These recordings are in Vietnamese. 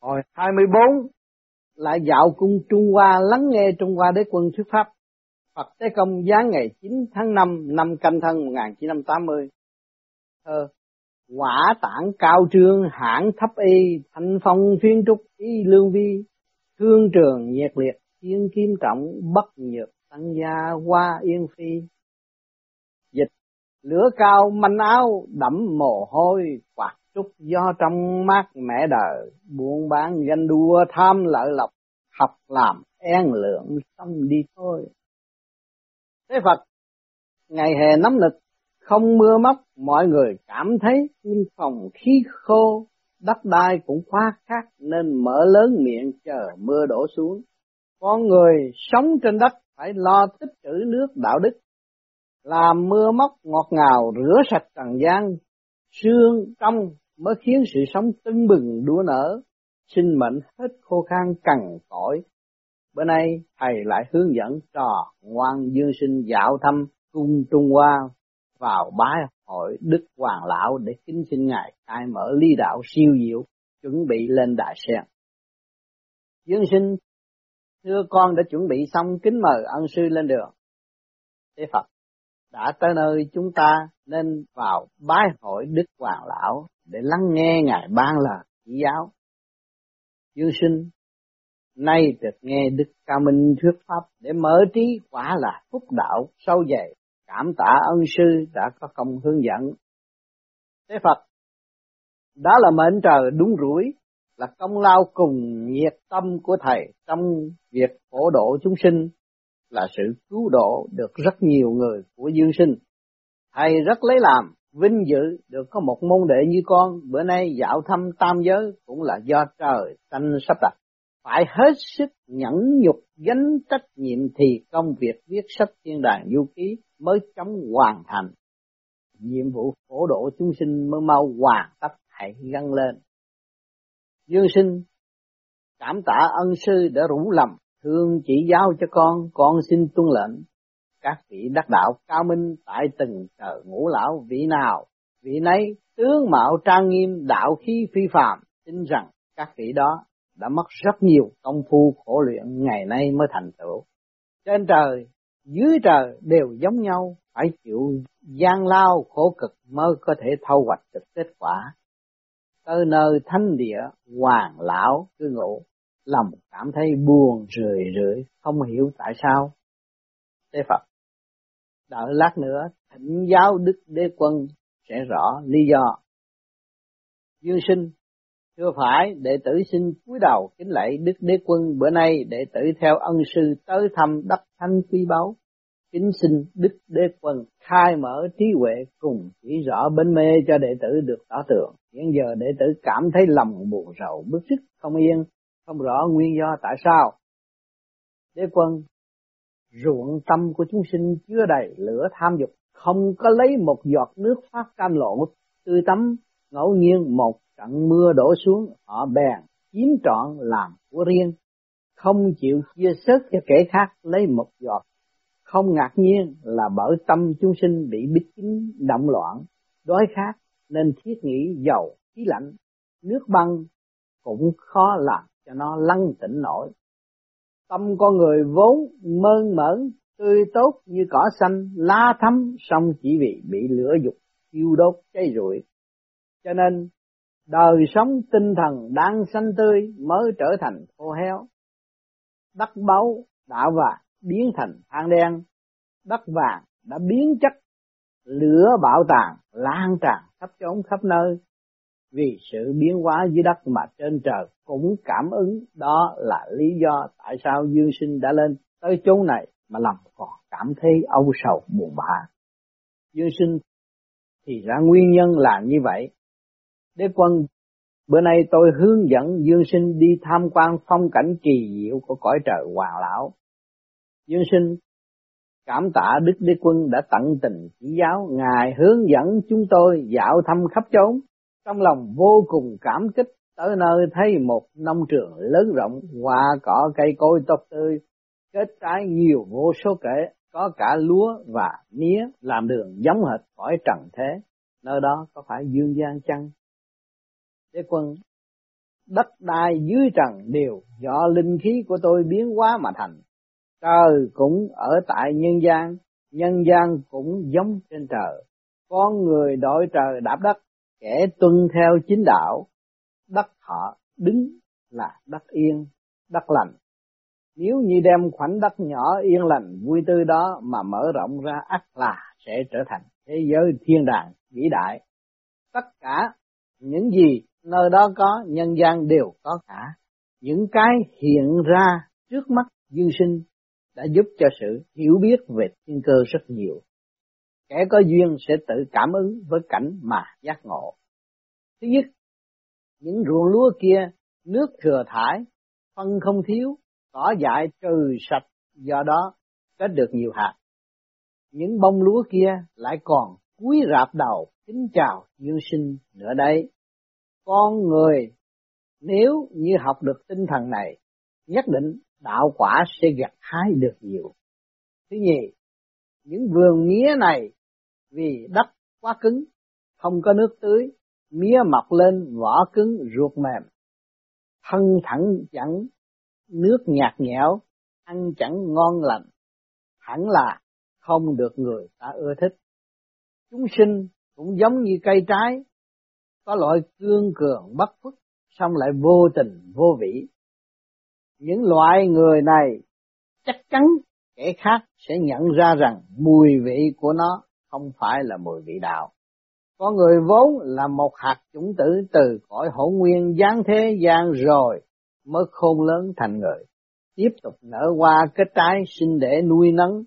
Hồi 24 lại dạo cung Trung Hoa lắng nghe Trung Hoa đế quân thuyết pháp. Phật Tế Công giáng ngày 9 tháng 5 năm canh thân 1980. Thơ Quả tảng cao trương hãng thấp y, thanh phong phiên trúc y lương vi, thương trường nhiệt liệt, thiên kim trọng, bất nhược, tăng gia qua yên phi. Dịch lửa cao manh áo đẫm mồ hôi quạt trúc do trong mắt mẹ đời, buôn bán ganh đua, tham lợi lộc, học làm, en lượng xong đi thôi. Thế phật, ngày hè nóng lực không mưa móc mọi người cảm thấy quân phòng khí khô, đất đai cũng khoa khác nên mở lớn miệng chờ mưa đổ xuống. Con người sống trên đất phải lo tích trữ nước đạo đức, làm mưa móc ngọt ngào rửa sạch trần gian xương trong mới khiến sự sống tưng bừng đua nở, sinh mệnh hết khô khan cằn cõi bữa nay, thầy lại hướng dẫn trò ngoan dương sinh dạo thăm cung trung hoa vào bái hội đức hoàng lão để kính xin ngài khai mở ly đạo siêu diệu, chuẩn bị lên đại sen. Dương sinh, thưa con đã chuẩn bị xong kính mời ân sư lên đường. Thế phật đã tới nơi chúng ta nên vào bái hội Đức Hoàng Lão để lắng nghe Ngài ban lời chỉ giáo. Dương sinh, nay được nghe Đức Cao Minh thuyết pháp để mở trí quả là phúc đạo sâu dày, cảm tạ ân sư đã có công hướng dẫn. Thế Phật, đó là mệnh trời đúng rủi, là công lao cùng nhiệt tâm của Thầy trong việc phổ độ chúng sinh là sự cứu độ được rất nhiều người của dương sinh. Thầy rất lấy làm, vinh dự được có một môn đệ như con, bữa nay dạo thăm tam giới cũng là do trời xanh sắp đặt. Phải hết sức nhẫn nhục gánh trách nhiệm thì công việc viết sách thiên đàng du ký mới chóng hoàn thành. Nhiệm vụ phổ độ chúng sinh mới mau hoàn tất hãy găng lên. Dương sinh cảm tạ ân sư đã rủ lầm thương chỉ giáo cho con, con xin tuân lệnh. Các vị đắc đạo cao minh tại từng trời ngũ lão vị nào, vị nấy tướng mạo trang nghiêm đạo khí phi phàm, tin rằng các vị đó đã mất rất nhiều công phu khổ luyện ngày nay mới thành tựu. Trên trời, dưới trời đều giống nhau, phải chịu gian lao khổ cực mới có thể thâu hoạch được kết quả. Tới nơi thanh địa, hoàng lão cư ngụ, lòng cảm thấy buồn rười rượi, không hiểu tại sao. Thế Phật, đợi lát nữa thỉnh giáo Đức Đế Quân sẽ rõ lý do. Dương sinh, chưa phải đệ tử xin cúi đầu kính lạy Đức Đế Quân bữa nay đệ tử theo ân sư tới thăm đất thanh quý báu. Kính xin Đức Đế Quân khai mở trí huệ cùng chỉ rõ bên mê cho đệ tử được tỏ tường. Hiện giờ đệ tử cảm thấy lòng buồn rầu, bức xúc không yên, không rõ nguyên do tại sao. Đế quân, ruộng tâm của chúng sinh chứa đầy lửa tham dục, không có lấy một giọt nước phát cam lộ tươi tắm, ngẫu nhiên một trận mưa đổ xuống, họ bèn chiếm trọn làm của riêng, không chịu chia sớt cho kẻ khác lấy một giọt. Không ngạc nhiên là bởi tâm chúng sinh bị bích kín động loạn, đói khát nên thiết nghĩ dầu, khí lạnh, nước băng cũng khó làm cho nó lăn tỉnh nổi. Tâm con người vốn mơn mởn, tươi tốt như cỏ xanh, lá thắm, song chỉ vì bị lửa dục thiêu đốt cháy rụi. Cho nên, đời sống tinh thần đang xanh tươi mới trở thành khô héo. Đất báu đã và biến thành than đen, đất vàng đã biến chất, lửa bạo tàn lan tràn khắp chốn khắp nơi, vì sự biến hóa dưới đất mà trên trời cũng cảm ứng đó là lý do tại sao dương sinh đã lên tới chốn này mà lòng còn cảm thấy âu sầu buồn bã. Dương sinh thì ra nguyên nhân là như vậy. Đế quân, bữa nay tôi hướng dẫn Dương sinh đi tham quan phong cảnh kỳ diệu của cõi trời hoàng lão. Dương sinh cảm tạ Đức Đế Quân đã tận tình chỉ giáo, Ngài hướng dẫn chúng tôi dạo thăm khắp chốn, trong lòng vô cùng cảm kích tới nơi thấy một nông trường lớn rộng, hoa cỏ cây cối tốt tươi, kết trái nhiều vô số kể, có cả lúa và mía làm đường giống hệt cõi trần thế, nơi đó có phải dương gian chăng? Đế quân, đất đai dưới trần đều do linh khí của tôi biến hóa mà thành. Trời cũng ở tại nhân gian, nhân gian cũng giống trên trời. Con người đội trời đạp đất, kẻ tuân theo chính đạo, đất họ đứng là đất yên, đất lành. Nếu như đem khoảnh đất nhỏ yên lành vui tươi đó mà mở rộng ra ắt là sẽ trở thành thế giới thiên đàng vĩ đại. Tất cả những gì nơi đó có nhân gian đều có cả. Những cái hiện ra trước mắt dương sinh đã giúp cho sự hiểu biết về thiên cơ rất nhiều. Kẻ có duyên sẽ tự cảm ứng với cảnh mà giác ngộ. Thứ nhất, những ruộng lúa kia nước thừa thải, phân không thiếu, cỏ dại trừ sạch, do đó kết được nhiều hạt. Những bông lúa kia lại còn cúi rạp đầu kính chào dương sinh nữa đấy. Con người nếu như học được tinh thần này, nhất định đạo quả sẽ gặt hái được nhiều. Thứ nhì, những vườn mía này vì đất quá cứng, không có nước tưới, mía mọc lên vỏ cứng ruột mềm, thân thẳng chẳng, nước nhạt nhẽo, ăn chẳng ngon lành, hẳn là không được người ta ưa thích. Chúng sinh cũng giống như cây trái, có loại cương cường bất phức, xong lại vô tình vô vị. Những loại người này chắc chắn kẻ khác sẽ nhận ra rằng mùi vị của nó không phải là mùi vị đạo. Có người vốn là một hạt chủng tử từ cõi hỗn nguyên giáng thế gian rồi mới khôn lớn thành người. Tiếp tục nở hoa kết trái sinh để nuôi nấng,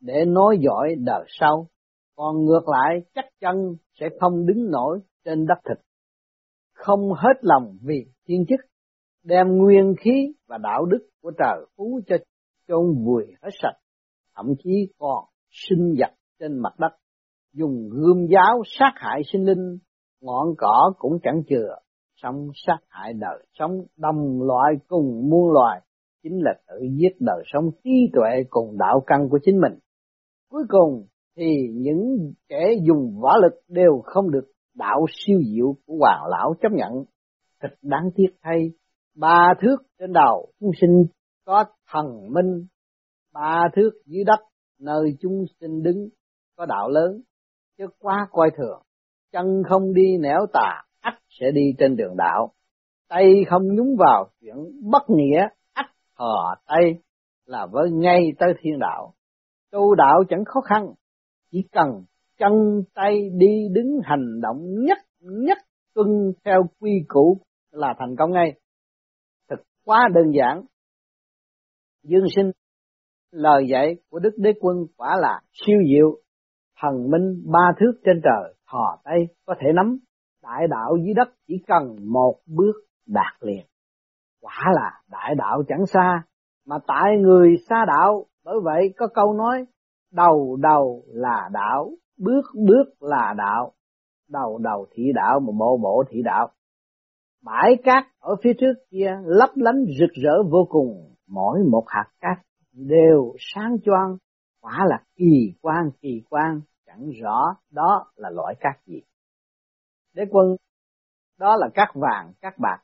để nói giỏi đời sau. Còn ngược lại chắc chân sẽ không đứng nổi trên đất thịt. Không hết lòng vì thiên chức, đem nguyên khí và đạo đức của trời phú cho chôn vùi hết sạch, thậm chí còn sinh vật trên mặt đất dùng gươm giáo sát hại sinh linh, ngọn cỏ cũng chẳng chừa, sống sát hại đời sống đồng loại cùng muôn loài, chính là tự giết đời sống trí tuệ cùng đạo căn của chính mình. Cuối cùng thì những kẻ dùng võ lực đều không được đạo siêu diệu của hoàng lão chấp nhận. Thật đáng tiếc thay, ba thước trên đầu chúng sinh có thần minh, ba thước dưới đất nơi chúng sinh đứng có đạo lớn, chứ quá coi thường, chân không đi nẻo tà, ắt sẽ đi trên đường đạo, tay không nhúng vào chuyện bất nghĩa, ắt thò tay là với ngay tới thiên đạo. Tu đạo chẳng khó khăn, chỉ cần chân tay đi đứng hành động nhất nhất tuân theo quy củ là thành công ngay. Thật quá đơn giản. Dương sinh lời dạy của Đức Đế Quân quả là siêu diệu thần minh ba thước trên trời, thò tay, có thể nắm. Đại đạo dưới đất chỉ cần một bước đạt liền. Quả là đại đạo chẳng xa, mà tại người xa đạo, bởi vậy có câu nói, đầu đầu là đạo, bước bước là đạo. Đầu đầu thị đạo mà bộ bộ thị đạo. Bãi cát ở phía trước kia lấp lánh rực rỡ vô cùng, mỗi một hạt cát đều sáng choang quả là kỳ quan kỳ quan chẳng rõ đó là loại cát gì. Đế quân, đó là cát vàng, cát bạc.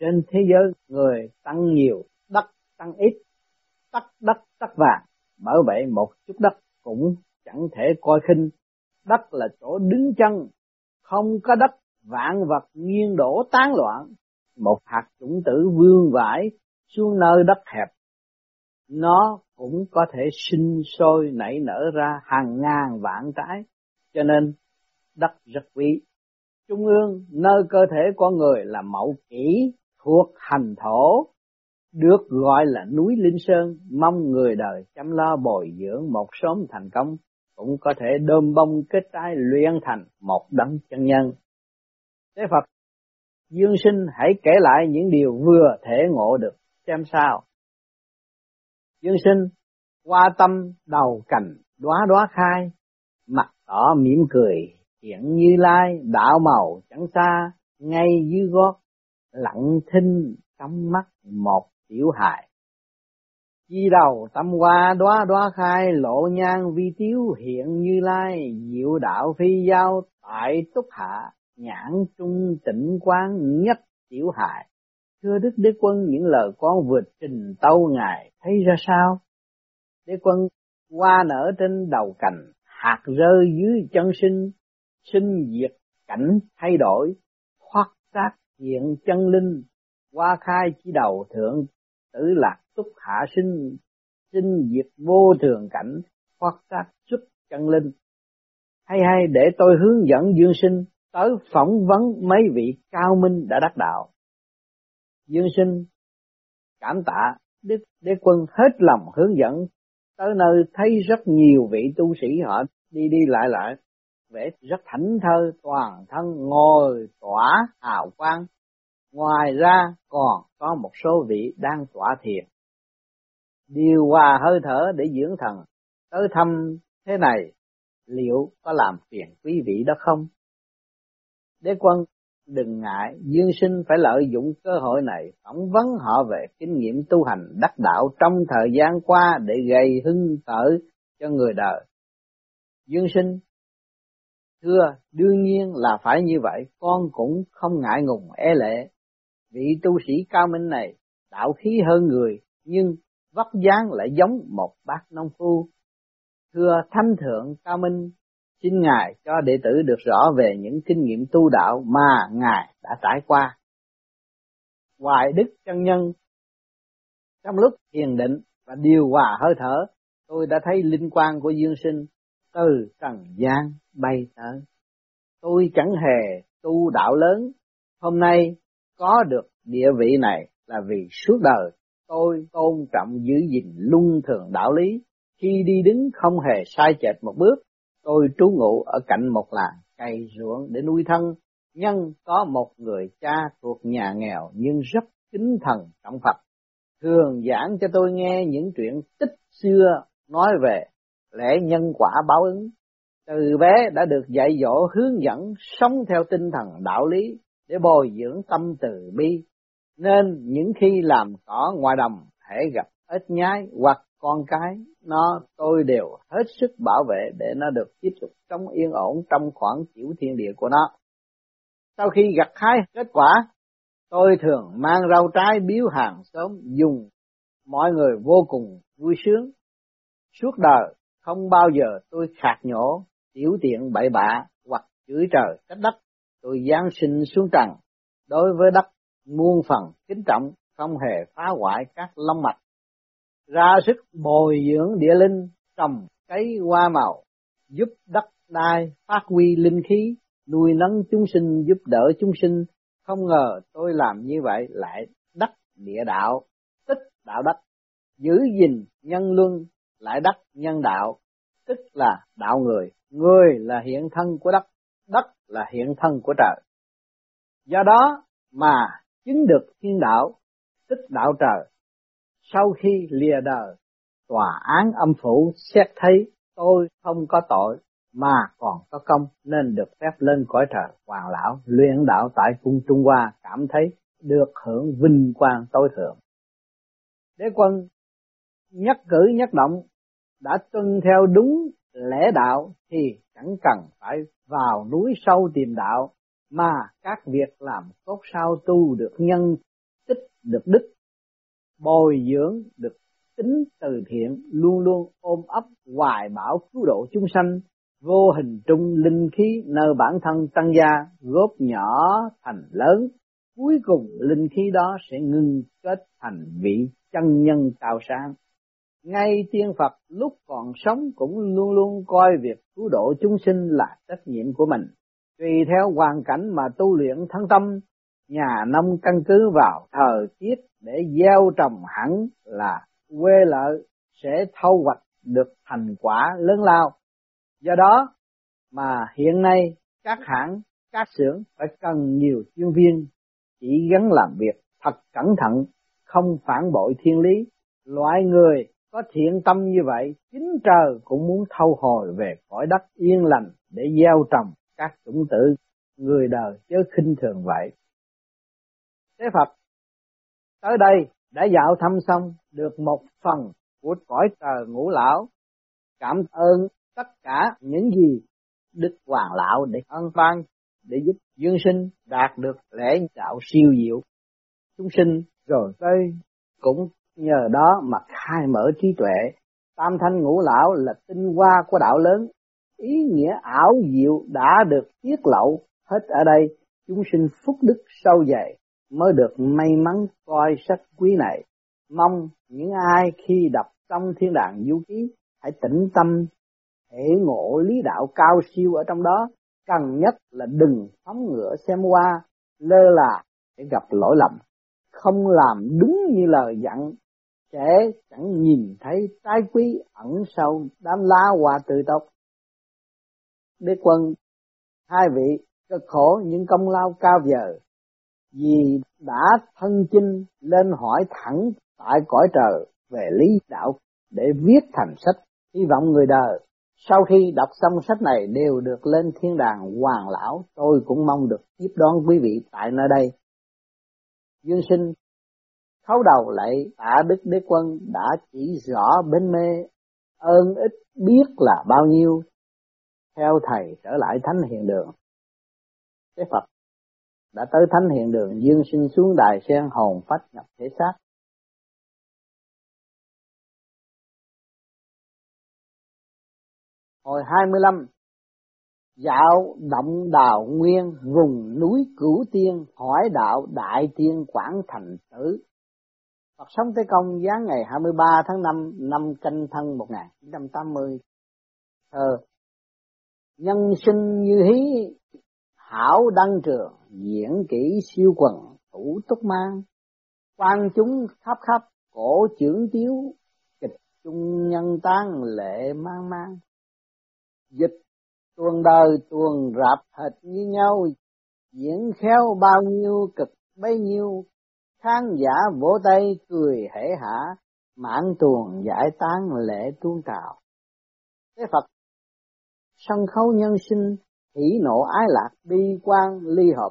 Trên thế giới người tăng nhiều, đất tăng ít, tắt đất tắt vàng. Bởi vậy một chút đất cũng chẳng thể coi khinh. Đất là chỗ đứng chân, không có đất vạn vật nghiêng đổ tán loạn. Một hạt chủng tử vương vãi xuống nơi đất hẹp. Nó cũng có thể sinh sôi nảy nở ra hàng ngàn vạn trái, cho nên đất rất quý. Trung ương nơi cơ thể con người là mẫu kỹ thuộc hành thổ, được gọi là núi Linh Sơn, mong người đời chăm lo bồi dưỡng một sớm thành công, cũng có thể đơm bông kết trái luyện thành một đấng chân nhân. Thế Phật, Dương sinh hãy kể lại những điều vừa thể ngộ được, xem sao. Dương sinh, qua tâm đầu cành đóa đóa khai, mặt đỏ mỉm cười, hiện như lai, đạo màu chẳng xa, ngay dưới gót, lặng thinh trong mắt một tiểu hài. Chi đầu tâm hoa đóa đóa khai, lộ nhang vi tiếu hiện như lai, diệu đạo phi giao tại túc hạ, nhãn trung tịnh quán nhất tiểu hài. Thưa Đức Đế Quân, những lời con vừa trình tâu Ngài thấy ra sao? Đế Quân, hoa nở trên đầu cành, hạt rơi dưới chân sinh, sinh diệt cảnh thay đổi, thoát xác hiện chân linh, hoa khai chỉ đầu thượng, tử lạc túc hạ sinh, sinh diệt vô thường cảnh, thoát xác xuất chân linh. Hay hay để tôi hướng dẫn dương sinh tới phỏng vấn mấy vị cao minh đã đắc đạo. Dương sinh, cảm tạ Đức Đế Quân hết lòng hướng dẫn. Tới nơi thấy rất nhiều vị tu sĩ họ đi đi lại lại, vẻ rất thảnh thơ toàn thân ngồi tỏa hào quang. Ngoài ra còn có một số vị đang tỏa thiền. Điều hòa hơi thở để dưỡng thần, tới thăm thế này, liệu có làm phiền quý vị đó không? Đế quân đừng ngại, dương sinh phải lợi dụng cơ hội này, phỏng vấn họ về kinh nghiệm tu hành đắc đạo trong thời gian qua để gây hưng khởi cho người đời. Dương sinh, thưa, đương nhiên là phải như vậy, con cũng không ngại ngùng e lệ. Vị tu sĩ cao minh này, đạo khí hơn người, nhưng vóc dáng lại giống một bác nông phu. Thưa thánh thượng cao minh xin ngài cho đệ tử được rõ về những kinh nghiệm tu đạo mà ngài đã trải qua. Hoài đức chân nhân, trong lúc thiền định và điều hòa hơi thở, tôi đã thấy linh quan của dương sinh từ trần gian bay tới. Tôi chẳng hề tu đạo lớn, hôm nay có được địa vị này là vì suốt đời tôi tôn trọng giữ gìn luân thường đạo lý. Khi đi đứng không hề sai chệch một bước tôi trú ngụ ở cạnh một làng cày ruộng để nuôi thân nhân có một người cha thuộc nhà nghèo nhưng rất kính thần trọng Phật. Thường giảng cho tôi nghe những chuyện tích xưa, nói về lẽ nhân quả báo ứng. Từ bé đã được dạy dỗ hướng dẫn sống theo tinh thần đạo lý để bồi dưỡng tâm từ bi. Nên những khi làm cỏ ngoài đồng hãy gặp ít nhái hoặc con cái nó tôi đều hết sức bảo vệ để nó được tiếp tục sống yên ổn trong khoảng tiểu thiên địa của nó. Sau khi gặt hái kết quả, tôi thường mang rau trái biếu hàng xóm dùng, mọi người vô cùng vui sướng. Suốt đời không bao giờ tôi khạc nhổ, tiểu tiện bậy bạ hoặc chửi trời cách đất. Tôi giáng sinh xuống trần, đối với đất muôn phần kính trọng, không hề phá hoại các long mạch ra sức bồi dưỡng địa linh trồng cấy hoa màu, giúp đất đai phát huy linh khí, nuôi nấng chúng sinh, giúp đỡ chúng sinh. Không ngờ tôi làm như vậy lại đắc địa đạo, tích đạo đất, giữ gìn nhân luân lại đắc nhân đạo, tức là đạo người. Người là hiện thân của đất đất là hiện thân của trời. Do đó mà chứng được thiên đạo tức đạo trời sau khi lìa đời, tòa án âm phủ xét thấy tôi không có tội mà còn có công nên được phép lên cõi trời hoàng lão luyện đạo tại cung Trung Hoa cảm thấy được hưởng vinh quang tối thượng. Đế quân nhất cử nhất động đã tuân theo đúng lẽ đạo thì chẳng cần phải vào núi sâu tìm đạo mà các việc làm tốt sao tu được nhân tích được đức bồi dưỡng được tính từ thiện, luôn luôn ôm ấp hoài bảo cứu độ chúng sanh, vô hình trung linh khí nơi bản thân tăng gia, góp nhỏ thành lớn. Cuối cùng, linh khí đó sẽ ngưng kết thành vị chân nhân cao sáng. Ngay tiên Phật lúc còn sống cũng luôn luôn coi việc cứu độ chúng sinh là trách nhiệm của mình. Tùy theo hoàn cảnh mà tu luyện thân tâm nhà nông căn cứ vào thời tiết để gieo trồng hẳn là quê lợi sẽ thâu hoạch được thành quả lớn lao. Do đó mà hiện nay các hãng, các xưởng phải cần nhiều chuyên viên chỉ gắn làm việc thật cẩn thận, không phản bội thiên lý. Loại người có thiện tâm như vậy, chính trời cũng muốn thâu hồi về cõi đất yên lành để gieo trồng các chủng tử người đời chớ khinh thường vậy. Thế Phật, tới đây đã dạo thăm xong được một phần của cõi trời ngũ lão. Cảm ơn tất cả những gì Đức Hoàng Lão để ân ban để giúp dương sinh đạt được lễ đạo siêu diệu. chúng sinh rồi tới cũng nhờ đó mà khai mở trí tuệ tam thanh ngũ lão là tinh hoa của đạo lớn ý nghĩa ảo diệu đã được tiết lộ hết ở đây chúng sinh phúc đức sâu dày mới được may mắn coi sách quý này. Mong những ai khi đọc trong thiên đàng du ký, hãy tĩnh tâm, thể ngộ lý đạo cao siêu ở trong đó. Cần nhất là đừng phóng ngựa xem qua, lơ là để gặp lỗi lầm. Không làm đúng như lời dặn, sẽ chẳng nhìn thấy trái quý ẩn sâu đám lá hoa tự tộc đế quân, hai vị cực khổ những công lao cao giờ vì đã thân chinh lên hỏi thẳng tại cõi trời về lý đạo để viết thành sách. Hy vọng người đời sau khi đọc xong sách này đều được lên thiên đàng hoàng lão, tôi cũng mong được tiếp đón quý vị tại nơi đây. Dương sinh khấu đầu lại, tạ đức đế quân đã chỉ rõ bên mê ơn ít biết là bao nhiêu. Theo thầy trở lại thánh hiện đường. Cái phật đã tới thánh hiện đường, dương sinh xuống đài sen hồn phách nhập thể xác. Hồi 25 dạo động đào nguyên vùng núi cửu tiên, hỏi đạo đại tiên quảng thành tử. Phật sống Tế Công giáng ngày 23 tháng 5 năm canh thân 1980 thờ nhân sinh như hí Thảo đăng trường, diễn kỹ siêu quần, thủ túc mang. Quan chúng khắp khắp, cổ trưởng tiếu, kịch trung nhân tan lệ mang mang. Dịch, tuần đời tuần rạp hệt như nhau, diễn khéo bao nhiêu, cực bấy nhiêu. Khán giả vỗ tay cười hễ hả, mãn tuồng giải tán lễ tuôn trào. Thế phật, sân khấu nhân sinh hỷ nộ ái lạc, bi quan, ly hợp.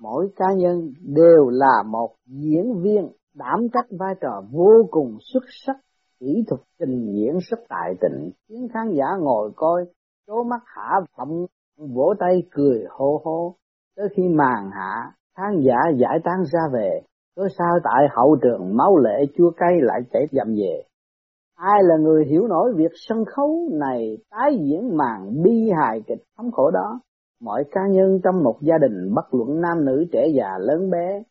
Mỗi cá nhân đều là một diễn viên đảm trách vai trò vô cùng xuất sắc, kỹ thuật trình diễn rất tài tình. Khiến khán giả ngồi coi chố mắt hạ vọng vỗ tay cười hô hô. Tới khi màn hạ, khán giả giải tán ra về cớ sao tại hậu trường máu lệ chua cay lại chảy dầm về ai là người hiểu nổi việc sân khấu này tái diễn màn bi hài kịch thống khổ đó? Mọi cá nhân trong một gia đình bất luận nam nữ, trẻ già, lớn bé,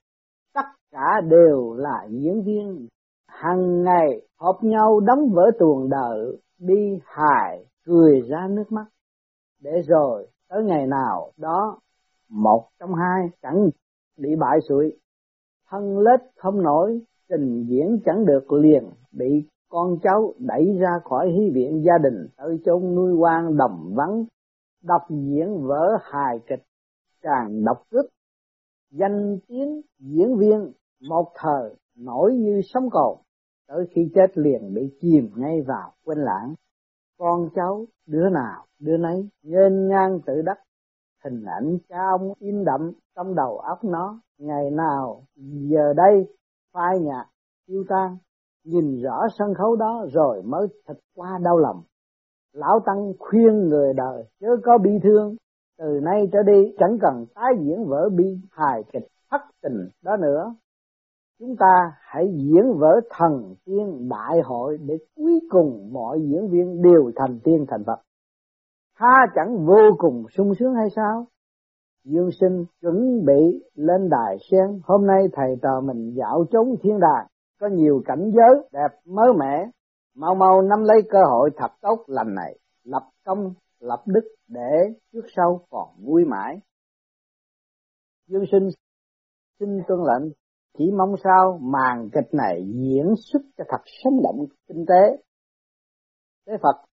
tất cả đều là diễn viên. Hàng ngày họp nhau đóng vở tuồng đời bi hài cười ra nước mắt. Để rồi, tới ngày nào đó, một trong hai chẳng bị bại sụi. Thân lết không nổi, trình diễn chẳng được liền, bị con cháu đẩy ra khỏi hy viện gia đình, tới chốn nuôi quan đầm vắng, đọc diễn vở hài kịch, càng đọc cướp danh tiếng diễn viên một thời nổi như sóng cồn, tới khi chết liền bị chìm ngay vào, quên lãng. Con cháu đứa nào, đứa nấy nghênh ngang tự đắc, hình ảnh cha ông in đậm trong đầu óc nó, ngày nào giờ đây phai nhạt, tiêu tan nhìn rõ sân khấu đó rồi mới thật qua đau lòng lão tăng khuyên người đời chớ có bi thương từ nay trở đi chẳng cần tái diễn vở bi hài kịch thất tình đó nữa chúng ta hãy diễn vở thần tiên đại hội để cuối cùng mọi diễn viên đều thành tiên thành Phật. tha chẳng vô cùng sung sướng hay sao? Dương sinh chuẩn bị lên đài sen, hôm nay thầy trò mình dạo trốn thiên đàng, có nhiều cảnh giới đẹp mới mẻ, mau mau nắm lấy cơ hội thật tốt lành này, lập công, lập đức để trước sau còn vui mãi. Dương sinh xin tuân lệnh chỉ mong sao màn kịch này diễn xuất cho thật sống động tinh tế. Thế Phật,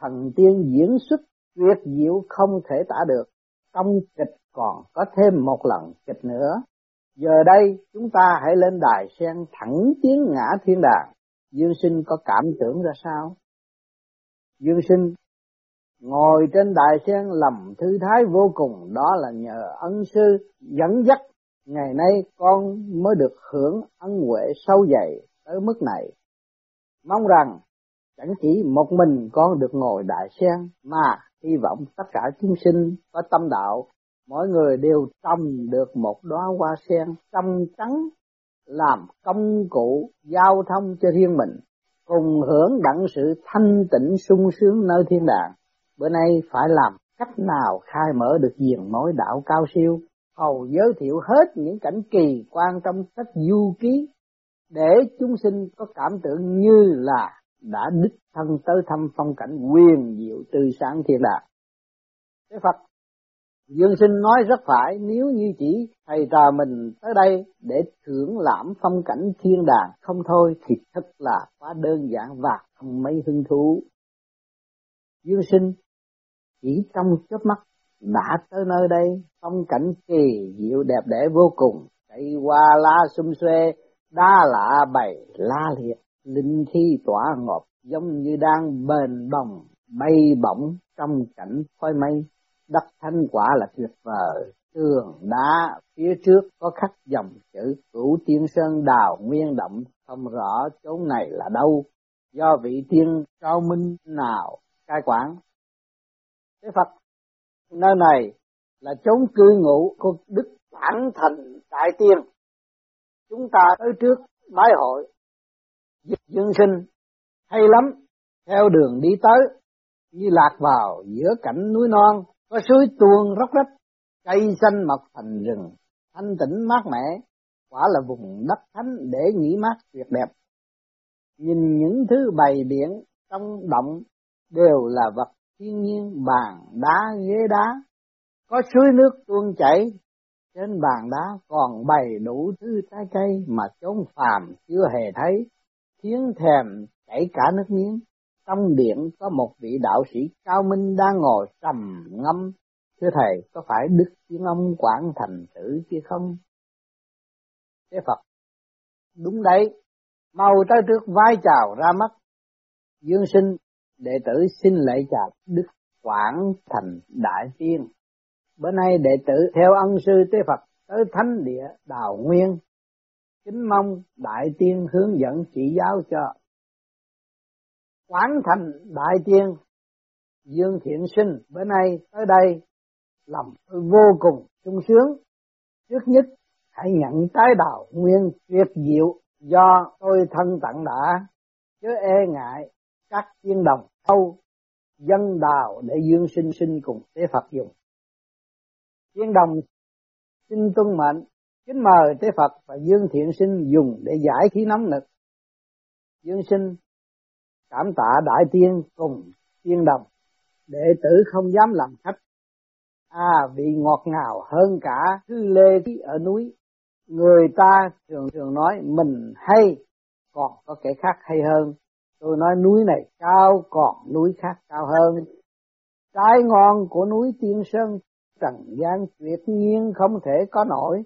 thần tiên diễn xuất tuyệt diệu không thể tả được, trong kịch còn có thêm một lần kịch nữa. Giờ đây, chúng ta hãy lên đài sen thẳng tiến ngã thiên đàng. Dương sinh có cảm tưởng ra sao? Dương sinh, ngồi trên đài sen lầm thư thái vô cùng, đó là nhờ ân sư dẫn dắt ngày nay con mới được hưởng ân huệ sâu dày tới mức này. Mong rằng, chẳng chỉ một mình con được ngồi đại sen, mà hy vọng tất cả chúng sinh có tâm đạo mỗi người đều trồng được một đóa hoa sen trong trắng làm công cụ giao thông cho riêng mình, cùng hưởng đặng sự thanh tịnh sung sướng nơi thiên đàng. Bữa nay phải làm cách nào khai mở được diền mối đạo cao siêu, hầu giới thiệu hết những cảnh kỳ quan trong sách du ký, để chúng sinh có cảm tưởng như là đã đích thân tới thăm phong cảnh quyền diệu từ sáng thiên đàng. Thế Phật Dương sinh nói rất phải, nếu như chỉ thầy trò mình tới đây để thưởng lãm phong cảnh thiên đàng không thôi thì thật là quá đơn giản và không mấy hứng thú. Dương sinh chỉ trong chớp mắt đã tới nơi đây, phong cảnh kỳ diệu đẹp đẽ vô cùng, cây hoa la xum xuê, đa lạ bày, la liệt, linh thi tỏa ngọt, giống như đang bền bồng, bay bổng trong cảnh khói mây đất thanh quả là tuyệt vời. Tường đá phía trước có khắc dòng chữ, cửu tiên sơn đào nguyên động không rõ chỗ này là đâu. Do vị tiên cao minh nào cai quản? Thế phật, nơi này là chốn cư ngụ của đức bản thành đại tiên. Chúng ta tới trước bái hội dương sinh, hay lắm. Theo đường đi tới như lạc vào giữa cảnh núi non có suối tuôn róc rách, cây xanh mọc thành rừng. Thanh tĩnh mát mẻ, quả là vùng đất thánh để nghỉ mát tuyệt đẹp. Nhìn những thứ bày biển trong động đều là vật thiên nhiên bàn đá ghế đá. Có suối nước tuôn chảy, trên bàn đá còn bày đủ thứ trái cây mà chốn phàm chưa hề thấy, khiến thèm chảy cả nước miếng trong điện có một vị đạo sĩ cao minh đang ngồi trầm ngâm. Thưa Thầy, có phải Đức Thiên Ông Quảng Thành Tử kia không? Thế Phật, đúng đấy, mau tới trước vai chào ra mắt. Dương sinh, đệ tử xin lễ chào Đức Quảng Thành Đại Tiên. Bữa nay đệ tử theo ân sư Tế Phật tới thánh địa Đào Nguyên. Kính mong Đại Tiên hướng dẫn chỉ giáo cho quán thành đại tiên. Dương thiện sinh bữa nay tới đây lòng tôi vô cùng sung sướng. Trước nhất, hãy nhận trái đạo nguyên tuyệt diệu do tôi thân tặng đã, chớ e ngại các tiên đồng âu dân đào để dương sinh sinh cùng tế Phật dùng. Tiên đồng xin tuân mệnh, kính mời tế Phật và dương thiện sinh dùng để giải khí nóng nực. Dương sinh cảm tạ đại tiên cùng tiên đồng đệ tử không dám làm khách. À vị ngọt ngào hơn cả thứ lê ở núi. Người ta thường thường nói mình hay, còn có kẻ khác hay hơn. Tôi nói núi này cao còn núi khác cao hơn. Trái ngon của núi tiên sơn, trần gian tuyệt nhiên không thể có nổi.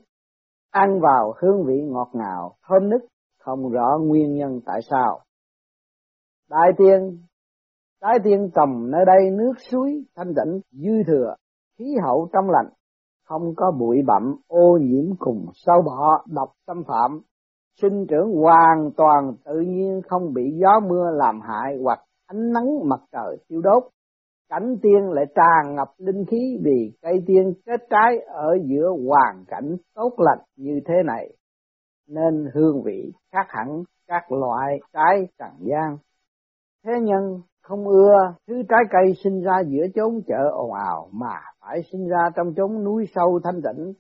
Ăn vào hương vị ngọt ngào, thơm nức, không rõ nguyên nhân tại sao đại tiên Trái tiên trồng nơi đây nước suối, thanh tịnh, dư thừa, khí hậu trong lành. Không có bụi bặm, ô nhiễm cùng sâu bọ, độc xâm phạm. Sinh trưởng hoàn toàn tự nhiên, không bị gió mưa làm hại hoặc ánh nắng mặt trời thiêu đốt. Cảnh tiên lại tràn ngập linh khí vì cây tiên kết trái ở giữa hoàn cảnh tốt lành như thế này. Nên hương vị khác hẳn các loại trái trần gian. Thế nhân không ưa thứ trái cây sinh ra giữa chốn chợ ồn ào mà phải sinh ra trong chốn núi sâu thanh tịnh.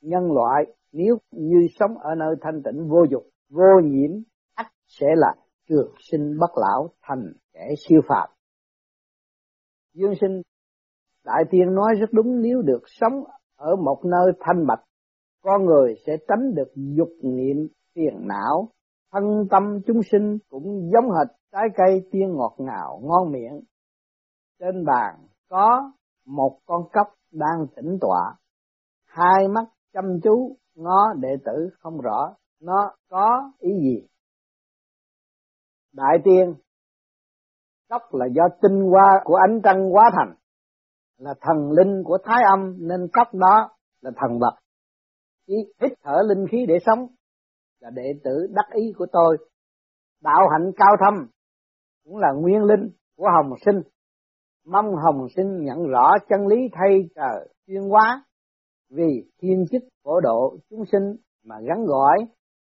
Nhân loại nếu như sống ở nơi thanh tịnh vô dục, vô nhiễm, ắt sẽ là trường sinh bất lão thành kẻ siêu phàm. Dương sinh Đại tiên nói rất đúng nếu được sống ở một nơi thanh bạch, con người sẽ tránh được dục niệm phiền não, thân tâm chúng sinh cũng giống hệt trái cây tiên ngọt ngào ngon miệng. Trên bàn có một con cốc đang tĩnh tọa, hai mắt chăm chú ngó đệ tử không rõ nó có ý gì. Đại tiên, cốc là do tinh hoa của ánh trăng hóa thành, là thần linh của thái âm nên cốc đó là thần vật. Chỉ hít thở linh khí để sống là đệ tử đắc ý của tôi. Đạo hạnh cao thâm cũng là nguyên linh của Hồng Sinh. Mong Hồng Sinh nhận rõ chân lý thay trời chuyên hóa vì thiên chức phổ độ chúng sinh mà gắn gọi,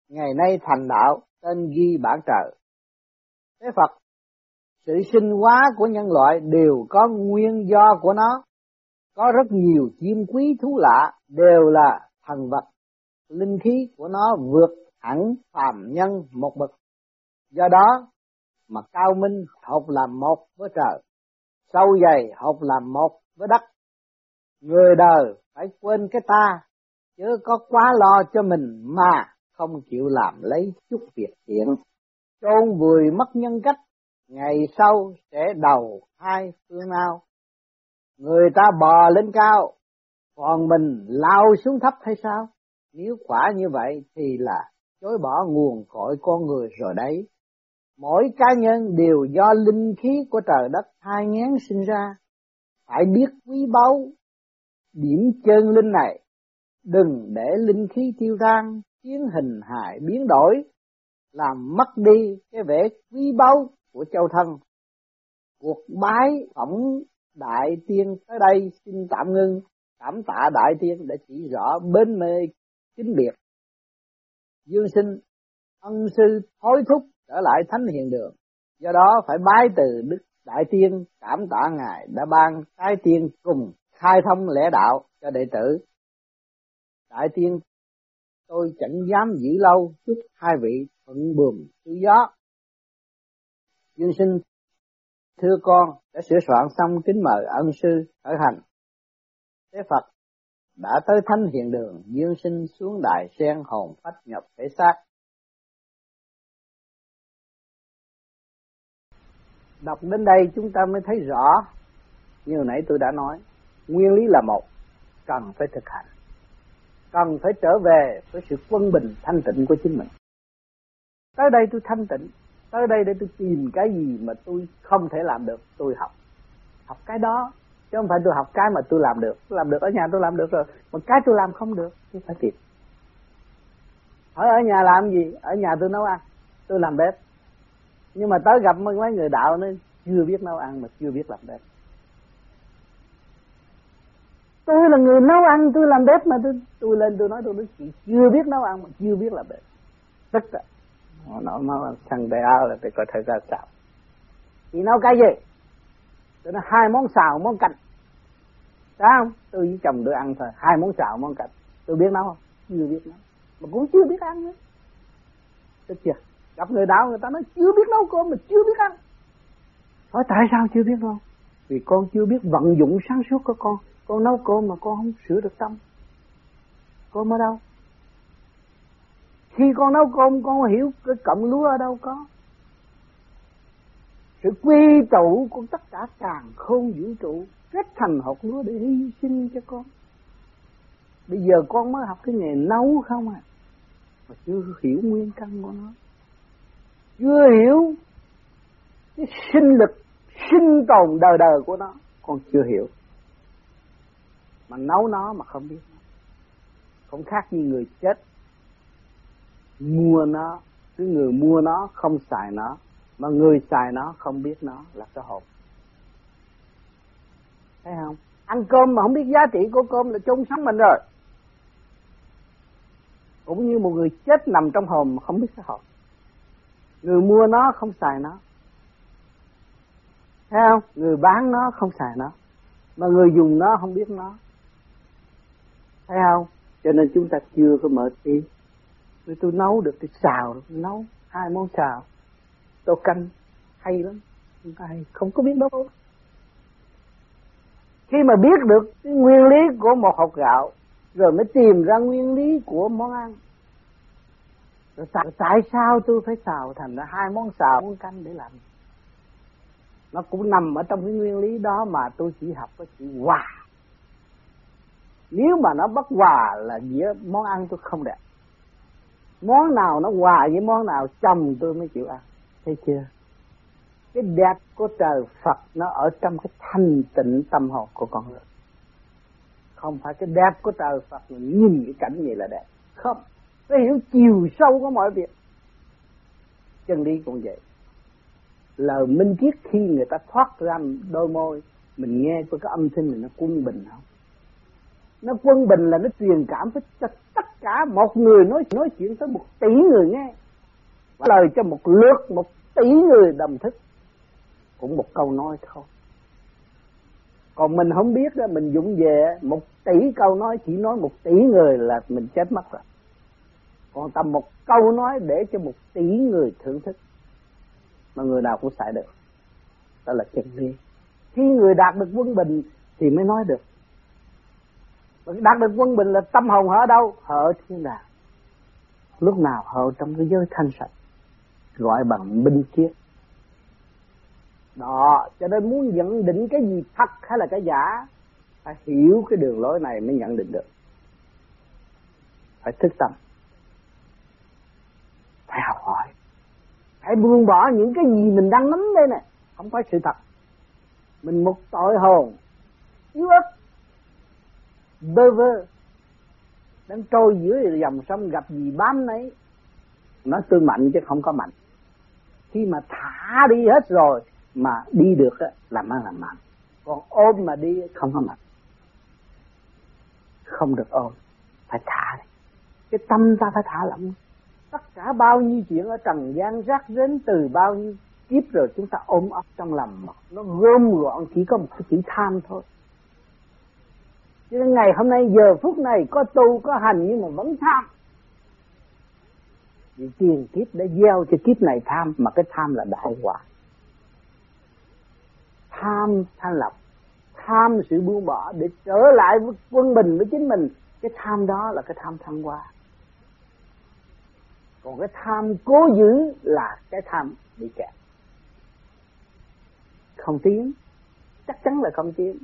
ngày nay thành đạo tên ghi bản trời thế Phật, sự sinh hóa của nhân loại đều có nguyên do của nó có rất nhiều chim quý thú lạ đều là thần vật, linh khí của nó vượt hẳn phàm nhân một bậc do đó mà cao minh học làm một với trời, sâu dày học làm một với đất. Người đời phải quên cái ta, chứ có quá lo cho mình mà không chịu làm lấy chút việc thiện. Chôn vùi mất nhân cách, ngày sau sẽ đầu hai phương nào. Người ta bò lên cao, còn mình lao xuống thấp hay sao? Nếu quả như vậy thì là chối bỏ nguồn cội con người rồi đấy. Mỗi cá nhân đều do linh khí của trời đất thai ngén sinh ra. Phải biết quý báu điểm chân linh này. Đừng để linh khí tiêu tan khiến hình hại biến đổi, làm mất đi cái vẻ quý báu của châu thân. Cuộc bái phỏng đại tiên tới đây xin tạm ngưng, cảm tạ đại tiên đã chỉ rõ bên mê chính biệt dương sinh ân sư hối thúc trở lại thánh hiện đường. Do đó phải bái từ đức đại tiên cảm tạ ngài đã ban cái tiên cùng khai thông lẽ đạo cho đệ tử. Đại tiên, tôi chẳng dám giữ lâu chúc hai vị thuận buồm tự gió. Dương sinh, thưa con, đã sửa soạn xong kính mời ân sư khởi hành. Thế phật đã tới thánh hiện đường dương sinh xuống đại sen hồn phách nhập thể xác. Đọc đến đây chúng ta mới thấy rõ, như nãy tôi đã nói, nguyên lý là một, cần phải thực hành. Cần phải trở về với sự quân bình, thanh tịnh của chính mình. Tới đây tôi thanh tịnh, tới đây để tôi tìm cái gì mà tôi không thể làm được, tôi học. Học cái đó chứ không phải tôi học cái mà tôi làm được. Làm được ở nhà tôi làm được rồi. Mà cái tôi làm không được thì phải tìm hỏi ở nhà làm gì? Ở nhà tôi nấu ăn. Tôi làm bếp. Nhưng mà tới gặp mấy người đạo nó chưa biết nấu ăn mà chưa biết làm bếp. Tôi là người nấu ăn, tôi làm bếp mà tôi tôi lên tôi nói tôi nói chị chưa biết nấu ăn mà chưa biết làm bếp. Tất cả nó nói thằng đại áo là phải có thời gian sao chị nấu cái gì? Tôi nói hai món xào, món canh. Phải không? Tôi với chồng tôi ăn thôi. Hai món xào, món canh. Tôi biết nấu không? Chưa biết nấu mà cũng chưa biết ăn nữa. Được chưa? Gặp người đạo, người ta nói chưa biết nấu cơm mà chưa biết ăn. Hỏi tại sao chưa biết nấu vì con chưa biết vận dụng sáng suốt của con. Con nấu cơm mà con không sửa được tâm. Cơm ở đâu? Khi con nấu cơm, con hiểu cái cọng lúa ở đâu có? Sự quy tụ của tất cả càng không vũ trụ kết thành hột lúa để hy sinh cho con. Bây giờ con mới học cái nghề nấu không à? Mà chưa hiểu nguyên căn của nó. Chưa hiểu cái sinh lực, sinh tồn đời đời của nó, con chưa hiểu. Mà nấu nó mà không biết. Nó không khác như người chết. Mua nó, cái người mua nó không xài nó mà người xài nó không biết nó là cái hồn thấy không? Ăn cơm mà không biết giá trị của cơm là chung sống mình rồi. Cũng như một người chết nằm trong hồn mà không biết cái hồn người mua nó không xài nó. Thấy không? Người bán nó không xài nó. Mà người dùng nó không biết nó. Thấy không? Cho nên chúng ta chưa có mở trí. Tôi, tôi nấu được tôi xào nấu hai món xào tô canh. Hay lắm. Không có hay không có biết đâu khi mà biết được nguyên lý của một hộp gạo rồi mới tìm ra nguyên lý của món ăn. Rồi tại, tại sao tôi phải xào thành ra hai món xào món canh để làm? Nó cũng nằm ở trong cái nguyên lý đó mà tôi chỉ học cái chữ hòa. Nếu mà nó bất hòa là dĩa món ăn tôi không đẹp. Món nào nó hòa với món nào chồng tôi mới chịu ăn thấy chưa? Cái đẹp của trời Phật nó ở trong cái thanh tịnh tâm hồn của con người. Không phải cái đẹp của trời Phật là nhìn cái cảnh gì là đẹp. Không phải hiểu chiều sâu của mọi việc. Chân lý cũng vậy. Lời minh triết khi người ta thoát ra đôi môi, mình nghe có cái âm thanh này nó quân bình không? Nó quân bình là nó truyền cảm với cho tất cả một người nói nói chuyện tới một tỷ người nghe. Lời cho một lượt, một tỷ người đồng thức cũng một câu nói thôi còn mình không biết đó mình dụng về một tỷ câu nói, chỉ nói một tỷ người là mình chết mất rồi. Còn tầm một câu nói để cho một tỷ người thưởng thức mà người nào cũng xài được. Đó là chân lý khi người đạt được quân bình thì mới nói được. Đạt được quân bình là tâm hồn ở đâu? Ở thiên đàng. Lúc nào ở trong cái giới thanh sạch gọi bằng minh triết đó, cho nên muốn nhận định cái gì thật hay là cái giả, phải hiểu cái đường lối này mới nhận định được. Phải thức tâm. Phải học hỏi. Phải buông bỏ những cái gì mình đang nắm đây nè không phải sự thật. Mình một tội hồn. Yếu ớt bơ vơ. Đang trôi dưới dòng sông gặp gì bám nấy. Nó tương mạnh chứ không có mạnh khi mà thả đi hết rồi mà đi được á, là mang làm mạnh còn ôm mà đi không có mạnh không được ôm, phải thả đi. Cái tâm ta phải thả lỏng. Tất cả bao nhiêu chuyện ở trần gian rác đến từ bao nhiêu kiếp rồi chúng ta ôm ấp trong lòng nó gom gọn chỉ có một cái chữ tham thôi. Cho nên ngày hôm nay giờ phút này có tu có hành nhưng mà vẫn tham vì tiền kiếp đã gieo cho kiếp này tham, mà cái tham là đại quả tham thanh lập. Tham sự buông bỏ để trở lại với quân bình với chính mình. Cái tham đó là cái tham thăng hoa. Còn cái tham cố giữ là cái tham bị kẹt. Không tiến. Chắc chắn là không tiến.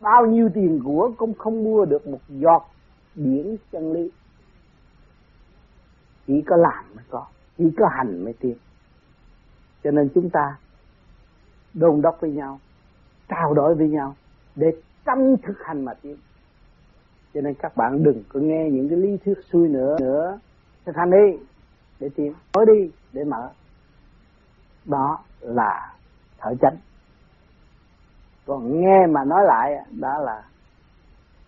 Bao nhiêu tiền của cũng không mua được một giọt biển chân lý chỉ có làm mới có, chỉ có hành mới tiến. Cho nên chúng ta đôn đốc với nhau, trao đổi với nhau để tâm thực hành mà tiến. Cho nên các bạn đừng có nghe những cái lý thuyết xuôi nữa nữa. Thực hành đi để tiến, nói đi để mở. Đó là thở chánh. Còn nghe mà nói lại đó là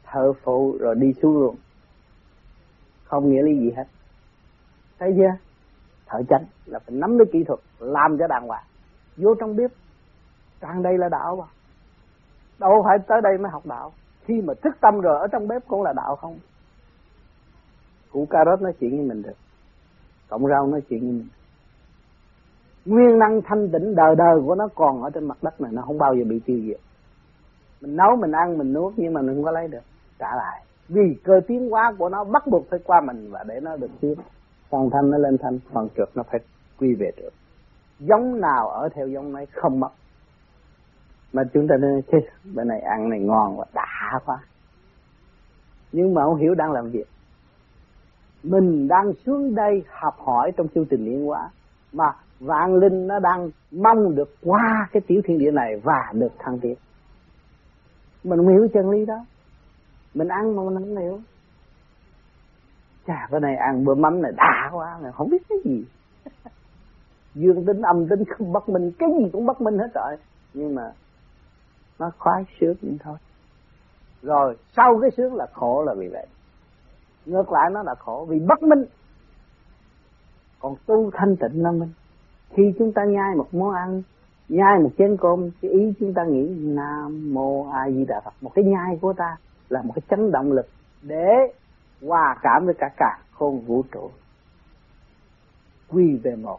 thợ phụ rồi đi xuống luôn. Không nghĩa lý gì hết thấy chưa? Thợ chánh là phải nắm lấy kỹ thuật, làm cho đàng hoàng. Vô trong bếp càng đây là đạo mà. Đâu phải tới đây mới học đạo. Khi mà thức tâm rồi ở trong bếp cũng là đạo không? Củ cà rốt nói chuyện với mình được. Cộng rau nói chuyện với mình. Nguyên năng thanh tịnh đời đời của nó còn ở trên mặt đất này, nó không bao giờ bị tiêu diệt. Mình nấu, mình ăn, mình nuốt, nhưng mà mình không có lấy được. Trả lại. Vì cơ tiến hóa của nó bắt buộc phải qua mình và để nó được tiến phần thanh nó lên thanh, phần trượt nó phải quy về được giống nào ở theo giống ấy không mất. Mà chúng ta nói chứ bên này ăn này ngon và đã quá. Nhưng mà không hiểu đang làm việc. Mình đang xuống đây học hỏi trong chương trình liên hóa mà vạn linh nó đang mong được qua cái tiểu thiên địa này và được thăng tiến. Mình không hiểu chân lý đó. Mình ăn mà mình không hiểu chà cái này ăn bữa mắm này đã quá này không biết cái gì. Dương tính, âm tính, không bất minh, cái gì cũng bất minh hết rồi. Nhưng mà nó khoái sướng vậy thôi. Rồi, sau cái sướng là khổ là vì vậy. Ngược lại, nó là khổ vì bất minh. Còn tu thanh tịnh là minh khi chúng ta nhai một món ăn, nhai một chén cơm, cái ý chúng ta nghĩ, nam mô a di đà phật, một cái nhai của ta là một cái chấn động lực để hòa cảm với cả cả, không vũ trụ. Quy về một.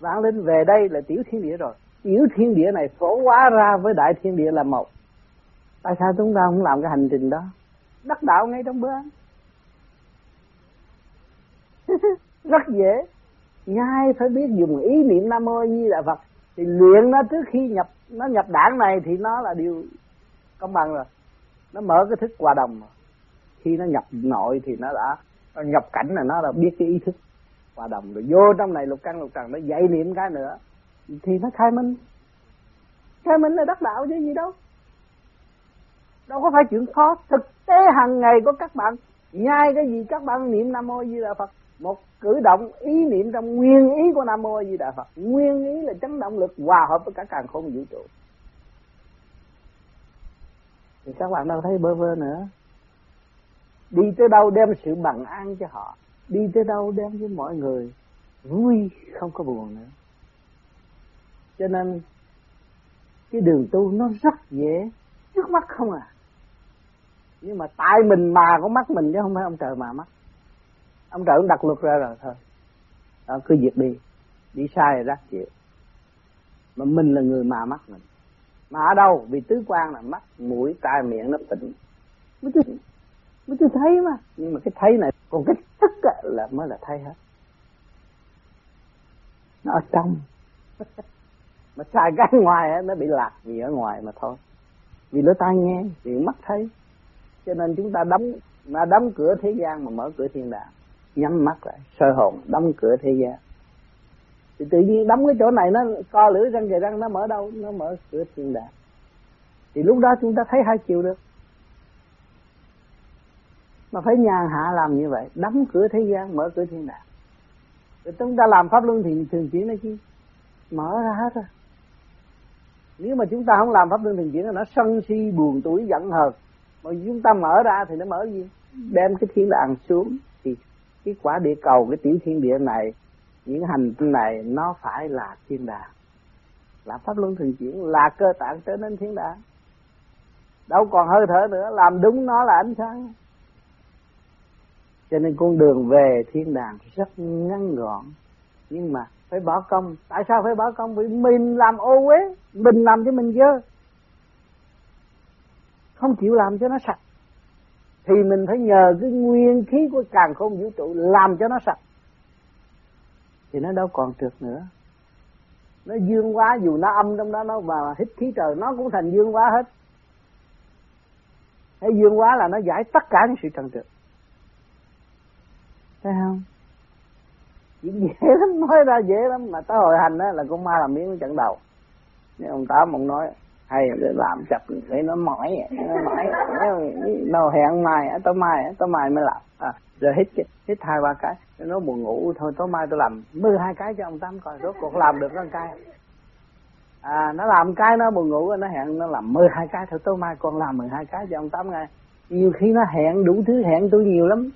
Vãng linh về đây là tiểu thiên địa rồi. Tiểu thiên địa này phổ hóa ra với đại thiên địa là một. Tại sao chúng ta không làm cái hành trình đó? Đắc đạo ngay trong bữa ăn rất dễ. Ngay phải biết dùng ý niệm nam mô như là phật. Thì luyện nó trước khi nhập, nó nhập đảng này thì nó là điều công bằng rồi. Nó mở cái thức hòa đồng rồi khi nó nhập nội thì nó đã, nó nhập cảnh là nó đã biết cái ý thức. Hòa đồng rồi, vô trong này lục căn lục trần, nó dạy niệm cái nữa. Thì nó khai minh. Khai minh là đắc đạo chứ gì đâu. Đâu có phải chuyện khó. Thực tế hàng ngày của các bạn, nhai cái gì các bạn niệm nam mô di đà phật. Một cử động ý niệm trong nguyên ý của nam mô di đà phật. Nguyên ý là chấn động lực hòa hợp với cả càng khôn vũ trụ. Thì các bạn đâu thấy bơ vơ nữa đi tới đâu đem sự bằng an cho họ. Đi tới đâu đem với mọi người. Vui không có buồn nữa. Cho nên cái đường tu nó rất dễ. Trước mắt không à. Nhưng mà tại mình mà có mắt mình chứ không phải ông trời mà mắt. Ông trời cũng đặt luật ra rồi thôi. Đó, cứ việc đi. Đi sai rồi rác chịu. Mà mình là người mà mắt mình. Mà ở đâu? Vì tứ quan là mắt mũi tai miệng nó tỉnh. Mới mới tôi thấy mà. Nhưng mà cái thấy này, còn cái thức là mới là thấy hết. Nó ở trong. Mà xài cái ngoài nó bị lạc vì ở ngoài mà thôi. Vì lỗ tai nghe, vì mắt thấy. Cho nên chúng ta đóng, mà đóng cửa thế gian mà mở cửa thiên đàng. Nhắm mắt lại, sơ hồn, đóng cửa thế gian. Thì tự nhiên đóng cái chỗ này, nó co lưỡi răng kề răng, nó mở đâu? Nó mở cửa thiên đàng. Thì lúc đó chúng ta thấy hai chiều được mà phải nhàn hạ làm như vậy, đóng cửa thế gian, mở cửa thiên đàng. Rồi chúng ta làm pháp luân thì thường chuyển nó chi? Mở ra hết rồi. Nếu mà chúng ta không làm pháp luân thường chuyển, nó sân si, buồn tuổi, giận hờn. Mà chúng ta mở ra thì nó mở gì? Đem cái thiên đàng xuống thì cái quả địa cầu, cái tiểu thiên địa này, những hành tinh này, nó phải là thiên đàng. Là pháp luân thường chuyển, là cơ tạng trở nên thiên đàng. Đâu còn hơi thở nữa, làm đúng nó là ánh sáng cho nên con đường về thiên đàng rất ngắn gọn. Nhưng mà phải bỏ công. Tại sao phải bỏ công? Vì mình làm ô uế. Mình làm cho mình dơ. Không chịu làm cho nó sạch. Thì mình phải nhờ cái nguyên khí của càng không vũ trụ làm cho nó sạch. Thì nó đâu còn trượt nữa. Nó dương quá, dù nó âm trong đó, nó mà hít khí trời, nó cũng thành dương quá hết. Hay dương quá là nó giải tất cả những sự trần trượt phải không? Chuyện dễ lắm nói ra dễ lắm. Mà tới hồi hành đó là con ma làm miếng trận đầu. Nên ông tám ông nói hay để làm chập để nó mỏi nó mỏi nó hẹn mai tối mai tối mai mới làm. À, rồi hít hít hai ba cái nó buồn ngủ thôi tối mai tôi làm mười hai cái cho ông tám coi rốt cuộc làm được con cái à nó làm cái nó buồn ngủ nó hẹn nó làm mười hai cái thôi tối mai con làm mười hai cái cho ông tám ngay nhiều khi nó hẹn đủ thứ hẹn tôi nhiều lắm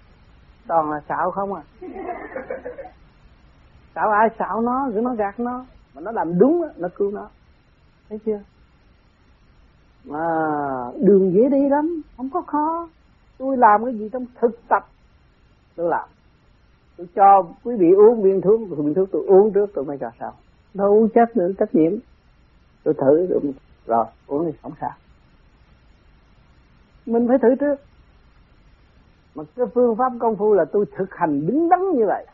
toàn là xạo không à? Xạo ai xạo nó cứ nó gạt nó. Mà nó làm đúng nó cứu nó. Thấy chưa? Mà đường dễ đi lắm không có khó. Tôi làm cái gì trong thực tập tôi làm. Tôi cho quý vị uống viên thuốc viên thuốc tôi uống trước tôi mới cho sao đâu uống chết nữa trách nhiệm. Tôi thử rồi, rồi uống thì không sao. Mình phải thử trước mà cái phương pháp công phu là tôi thực hành đứng đắn như vậy.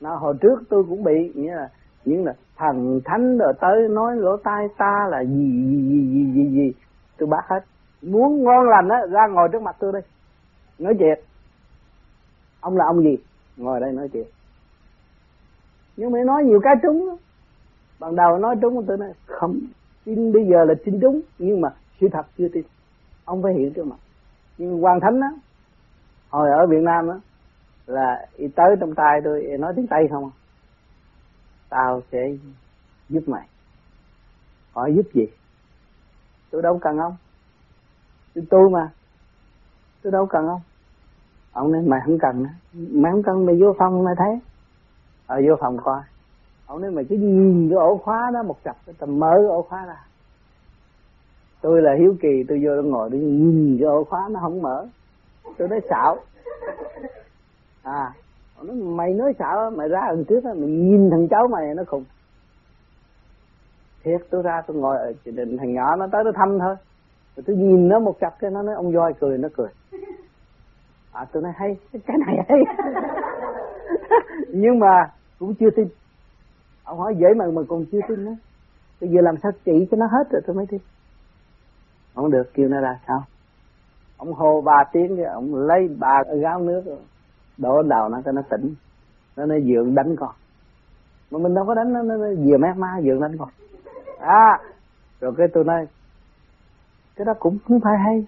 Nó hồi trước tôi cũng bị, nghĩa là, những là thần thánh rồi tới nói lỗ tai ta là gì gì gì gì gì gì tôi bác hết. Muốn ngon lành á, ra ngồi trước mặt tôi đây nói chuyện. Ông là ông gì? Ngồi đây nói chuyện. Nhưng mà nói nhiều cái trúng. Ban đầu nói trúng, tôi nói, không, tin bây giờ là tin trúng, nhưng mà sự thật chưa tin. Ông phải hiểu trước mặt quan thánh á, hồi ở việt nam á, là tới trong tay tôi nói tiếng tây không à? tao sẽ giúp mày. Hỏi giúp gì? Tôi đâu cần ông. Tôi tu mà. Tôi đâu cần ông. Ông nói, mày không cần mày không cần, mày vô phòng mày thấy. Ở vô phòng coi. Ông nói, mày cứ nhìn cái ổ khóa đó một chập tầm mở ổ khóa ra tôi là hiếu kỳ, tôi vô đó ngồi, tôi nhìn cái ổ khóa nó không mở. Tôi nói, xạo. À nó mày nói xạo mày ra lần trước mày nhìn thằng cháu mày, nó khùng. Thiệt, tôi ra tôi ngồi ở chỉ định thằng nhỏ nó tới, nó thăm thôi. Rồi tôi nhìn nó một cặp cái nó nói, ông voi cười, nó cười. À tôi nói, hay, cái này hay. Nhưng mà cũng chưa tin. Ông hỏi, dễ mà mà còn chưa tin nữa bây giờ làm sao trị cho nó hết rồi tôi mới tin không được kêu nó ra sao? Ông hô ba tiếng cái ông lấy ba gáo nước đổ đầu nó cho nó tỉnh. Nó nó dượng đánh con. Mà mình đâu có đánh nó nó, nó dìa mát má dượng đánh con. À rồi cái tôi nói cái đó cũng không phải hay.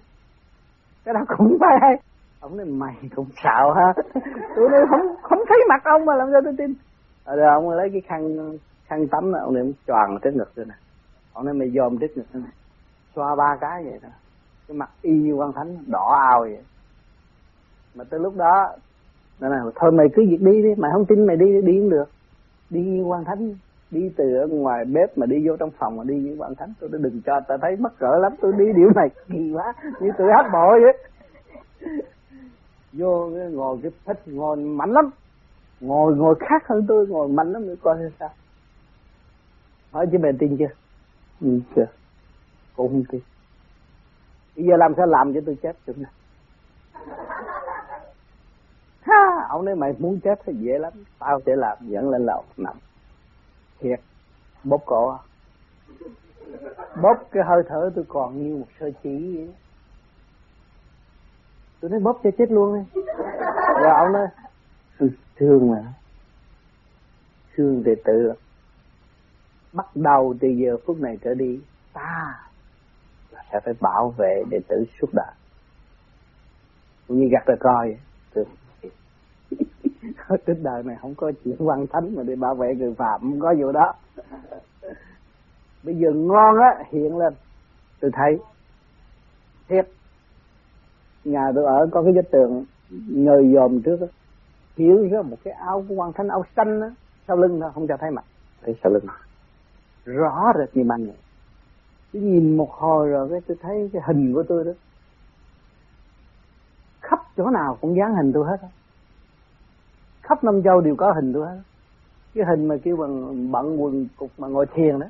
Cái đó cũng phải hay. Ông nói mày cũng xạo ha. Tôi nói không không thấy mặt ông mà làm sao tôi tin. Ờ, rồi ông lấy cái khăn khăn tắm ông này ông choàng trước ngực tôi nè. Ông nói mày dòm trước ngực tôi này xoa ba cái vậy đó. Cái mặt y như quan thánh đỏ ao vậy. Mà tới lúc đó nên là thôi mày cứ việc đi đi mày không tin mày đi đi cũng được. Đi như quan thánh đi từ ở ngoài bếp mà đi vô trong phòng mà đi như quan thánh tôi đừng cho ta thấy mắc cỡ lắm tôi đi điều này kỳ quá như tôi hát bội vậy. Vô ngồi cái thích ngồi mạnh lắm. Ngồi ngồi khác hơn tôi ngồi mạnh lắm nữa coi sao. Hỏi chứ mày tin chưa? Ừ, chưa? Cũng không tin. Bây giờ làm sao làm cho tôi chết được nè ha, ông nói mày muốn chết thì dễ lắm. Tao sẽ làm dẫn lên lầu nằm. Thiệt, bóp cổ à. bóp cái hơi thở tôi còn như một sơ chỉ vậy. Tôi nói bóp cho chết luôn đi. Rồi ông nói, tôi thương mà. Thương đệ tử bắt đầu từ giờ phút này trở đi, ta sẽ phải bảo vệ đệ tử suốt đời. Cũng như gặt ra coi trên đời này không có chuyện văn thánh mà để bảo vệ người phạm không có vụ đó. Bây giờ ngon á hiện lên. Tôi thấy thiệt. Nhà tôi ở có cái vách tường ngời dòm trước đó hiểu ra một cái áo của quan thánh áo xanh đó sau lưng nó không cho thấy mặt. Thấy sau lưng. Rõ rệt như ban ngày tôi nhìn một hồi rồi cái tôi thấy cái hình của tôi đó, khắp chỗ nào cũng dán hình tôi hết khắp năm châu đều có hình tôi hết cái hình mà kêu bằng bận quần cục mà ngồi thiền đó.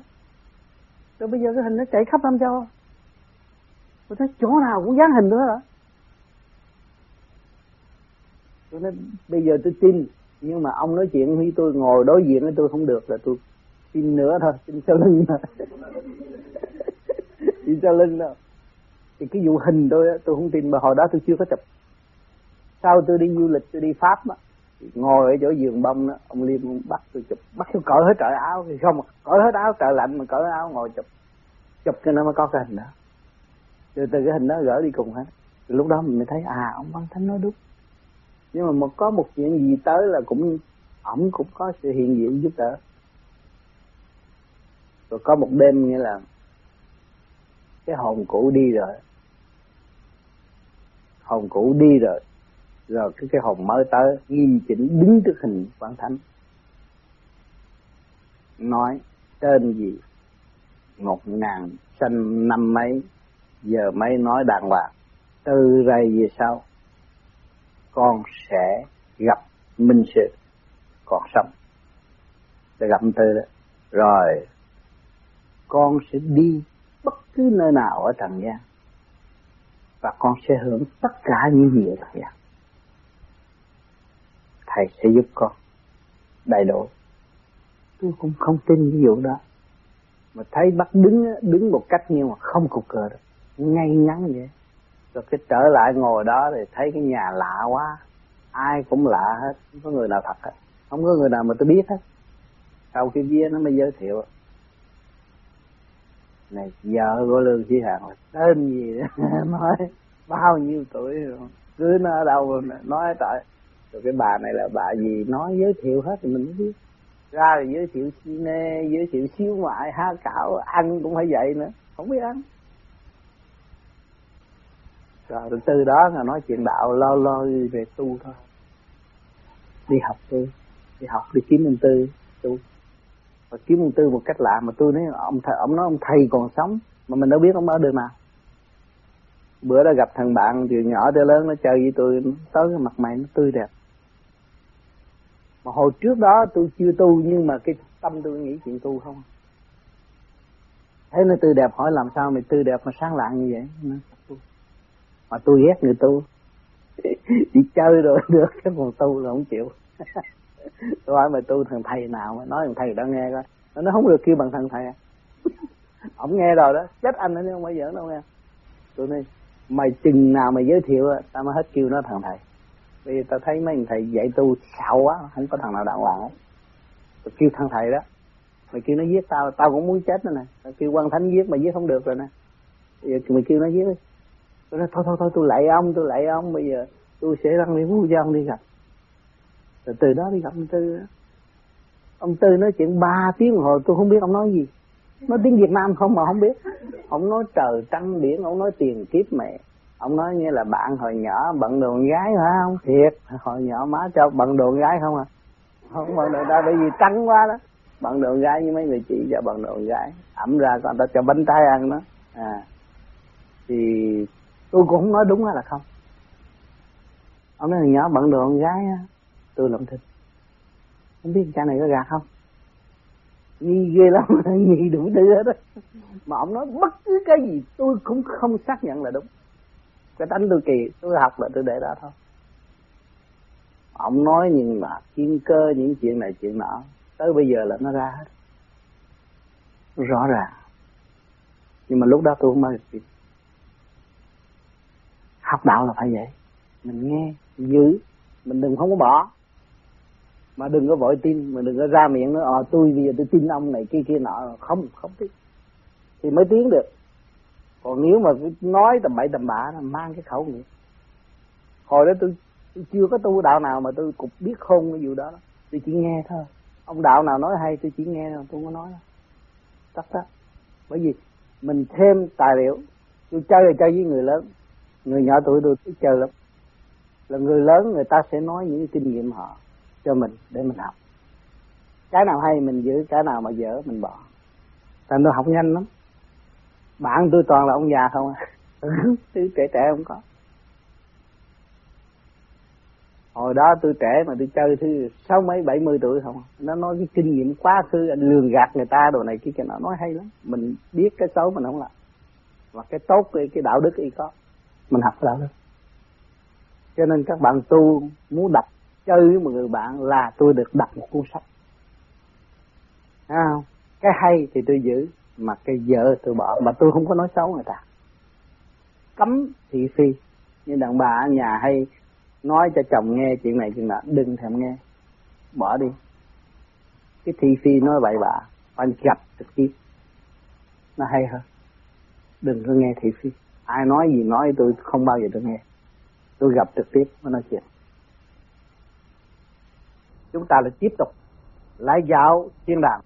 Rồi bây giờ cái hình nó chạy khắp năm châu. Tôi thấy chỗ nào cũng dán hình tôi hết tôi nói, bây giờ tôi tin, nhưng mà ông nói chuyện với tôi, ngồi đối diện với tôi không được là tôi tin nữa thôi, tin sau lưng thôi tin sau lưng đâu thì cái vụ hình tôi tôi không tin, mà hồi đó tôi chưa có chụp. Sau tôi đi du lịch, tôi đi pháp á ngồi ở chỗ giường bông đó ông liêm bắt tôi chụp. Bắt tôi cởi hết trời áo, thì không, cởi hết áo trời lạnh mà cởi áo ngồi chụp. Chụp cho nó mới có cái hình đó. Từ từ cái hình đó gỡ đi cùng hết. Lúc đó mình mới thấy à ông văn thánh nói đúng. Nhưng mà một, có một chuyện gì tới là cũng, ổng cũng có sự hiện diện giúp đỡ. Rồi có một đêm nghĩa là cái hồn cũ đi rồi. Hồn cũ đi rồi. Rồi cái cái hồn mới tới, nghiêm chỉnh đứng trước hình quan thánh. Nói, tên gì? Ngột ngàn sanh năm mấy? Giờ mấy nói đàng hoàng. Từ đây về sau, con sẽ gặp minh sự, còn sống. Sẽ gặp từ đó. Rồi, con sẽ đi bất cứ nơi nào ở trần gian, và con sẽ hưởng tất cả những gì ở trần gian. Thầy sẽ giúp con đầy đủ tôi cũng không tin ví dụ đó. Mà thấy bắt đứng đứng một cách nhưng mà không cục cờ được. Ngay ngắn vậy. Rồi cái trở lại ngồi đó thì thấy cái nhà lạ quá. Ai cũng lạ hết. Không có người nào thật hết. Không có người nào mà tôi biết hết. Sau khi bia nó mới giới thiệu này vợ của lương chí hằng là tên gì đó? Nói bao nhiêu tuổi rồi? Cứ nó ở đâu nói tại rồi cái bà này là bà gì? Nói giới thiệu hết thì mình mới biết. Ra rồi giới thiệu cine giới thiệu xíu ngoại ha cảo ăn cũng phải vậy nữa không biết ăn. Rồi từ đó là nói chuyện đạo lo lo về tu thôi. Đi học tu đi học đi kiếm ông tư tu và kiếm ông tư một cách lạ mà tôi nói, ông thầy ông nói ông thầy còn sống, mà mình đâu biết ông ở đời mà bữa đó gặp thằng bạn từ nhỏ tới lớn, nó chơi với tôi tới cái mặt mày nó tươi đẹp. Mà hồi trước đó tôi chưa tu, nhưng mà cái tâm tôi nghĩ chuyện tu không. Thấy nó tươi đẹp, hỏi làm sao mày tươi đẹp mà sáng lạng như vậy? Mà tôi ghét người tu. Đi chơi rồi được, cái còn tu là không chịu. tôi hỏi mày tu thằng thầy nào mà nói thằng thầy đã nghe coi. Nó không được kêu bằng thằng thầy. À ông nghe rồi đó, chết anh nữa không bao giờ đâu nghe. Tôi nói, mày chừng nào mày giới thiệu tao mới hết kêu nó thằng thầy. Vì tao thấy mấy thằng thầy dạy tu xạo quá, không có thằng nào đàng hoàng hết. Tôi kêu thằng thầy đó, mày kêu nó giết tao tao cũng muốn chết nữa nè. Tao kêu quan thánh giết mà giết không được rồi nè. Bây giờ mày kêu nó giết đi. Tôi nói, thôi thôi thôi, tôi lạy ông, tôi lạy ông, bây giờ tôi sẽ đăng đi phú cho ông đi gặp rồi từ đó đi gặp ông tư ông tư nói chuyện ba tiếng hồi, tôi không biết ông nói gì. Nói tiếng việt nam không mà không biết. Ông nói trời trăng biển, ông nói tiền kiếp mẹ. Ông nói như là bạn hồi nhỏ, bận đồ gái phải không thiệt, hồi nhỏ má cho bận đồ gái không à? Không bận đồ gái bởi vì trắng quá đó. Bận đồ gái như mấy người chị cho bận đồ gái. Ẩm ra còn ta cho bánh trái ăn đó. À thì tôi cũng không nói đúng hay là không. Ông nói hồi nhỏ bận đồ con gái á tôi làm thịt. Không biết cha này có gạt không? Nghi ghê lắm, nghi đủ thứ hết đó mà ông nói bất cứ cái gì tôi cũng không xác nhận là đúng. Cái tánh tôi kỳ tôi học là tôi để đó thôi. Ông nói nhưng mà thiên cơ những chuyện này, chuyện nọ, tới bây giờ là nó ra hết. Rõ ràng. Nhưng mà lúc đó tôi không bao giờ học đạo là phải vậy. Mình nghe giữ, mình đừng không có bỏ mà đừng có vội tin mà đừng có ra miệng nữa. ờ tôi bây giờ tôi tin ông này kia kia nọ. Không không tin thì mới tiến được. Còn nếu mà nói tầm bậy tầm bạ là mang cái khẩu nghiệp hồi đó tôi, tôi chưa có tu đạo nào mà tôi cũng biết không cái vụ đó. Tôi chỉ nghe thôi. Ông đạo nào nói hay tôi chỉ nghe thôi tôi không có nói đâu. Tắt đó. Bởi vì mình thêm tài liệu. Tôi chơi là chơi với người lớn. Người nhỏ tuổi tôi thích chơi lắm. Là người lớn người ta sẽ nói những kinh nghiệm họ cho mình để mình học. Cái nào hay mình giữ cái nào mà dở mình bỏ. Thành tôi học nhanh lắm. Bạn tôi toàn là ông già không à. Thứ trẻ trẻ không có. Hồi đó tôi trẻ mà tôi chơi thứ sáu mấy bảy mươi tuổi không à. nó nói cái kinh nghiệm quá khứ anh lường gạt người ta đồ này kia cái nó nói hay lắm. Mình biết cái xấu mình không làm. Và cái tốt cái, cái đạo đức y có. Mình học đạo đức. Cho nên các bạn tu muốn đặt chơi với một người bạn là tôi được đặt một cuốn sách. Thấy không? Cái hay thì tôi giữ, mà cái dở tôi bỏ. Mà tôi không có nói xấu người ta. Cấm thị phi. Như đàn bà ở nhà hay nói cho chồng nghe chuyện này, chuyện nọ, đừng thèm nghe. Bỏ đi. Cái thị phi nói bậy bạ, phải gặp trực tiếp. Nó hay hơn. Đừng có nghe thị phi. Ai nói gì nói, tôi không bao giờ được nghe. Tôi gặp trực tiếp, mới nói chuyện chúng ta lại tiếp tục lại dạo thiên đàng.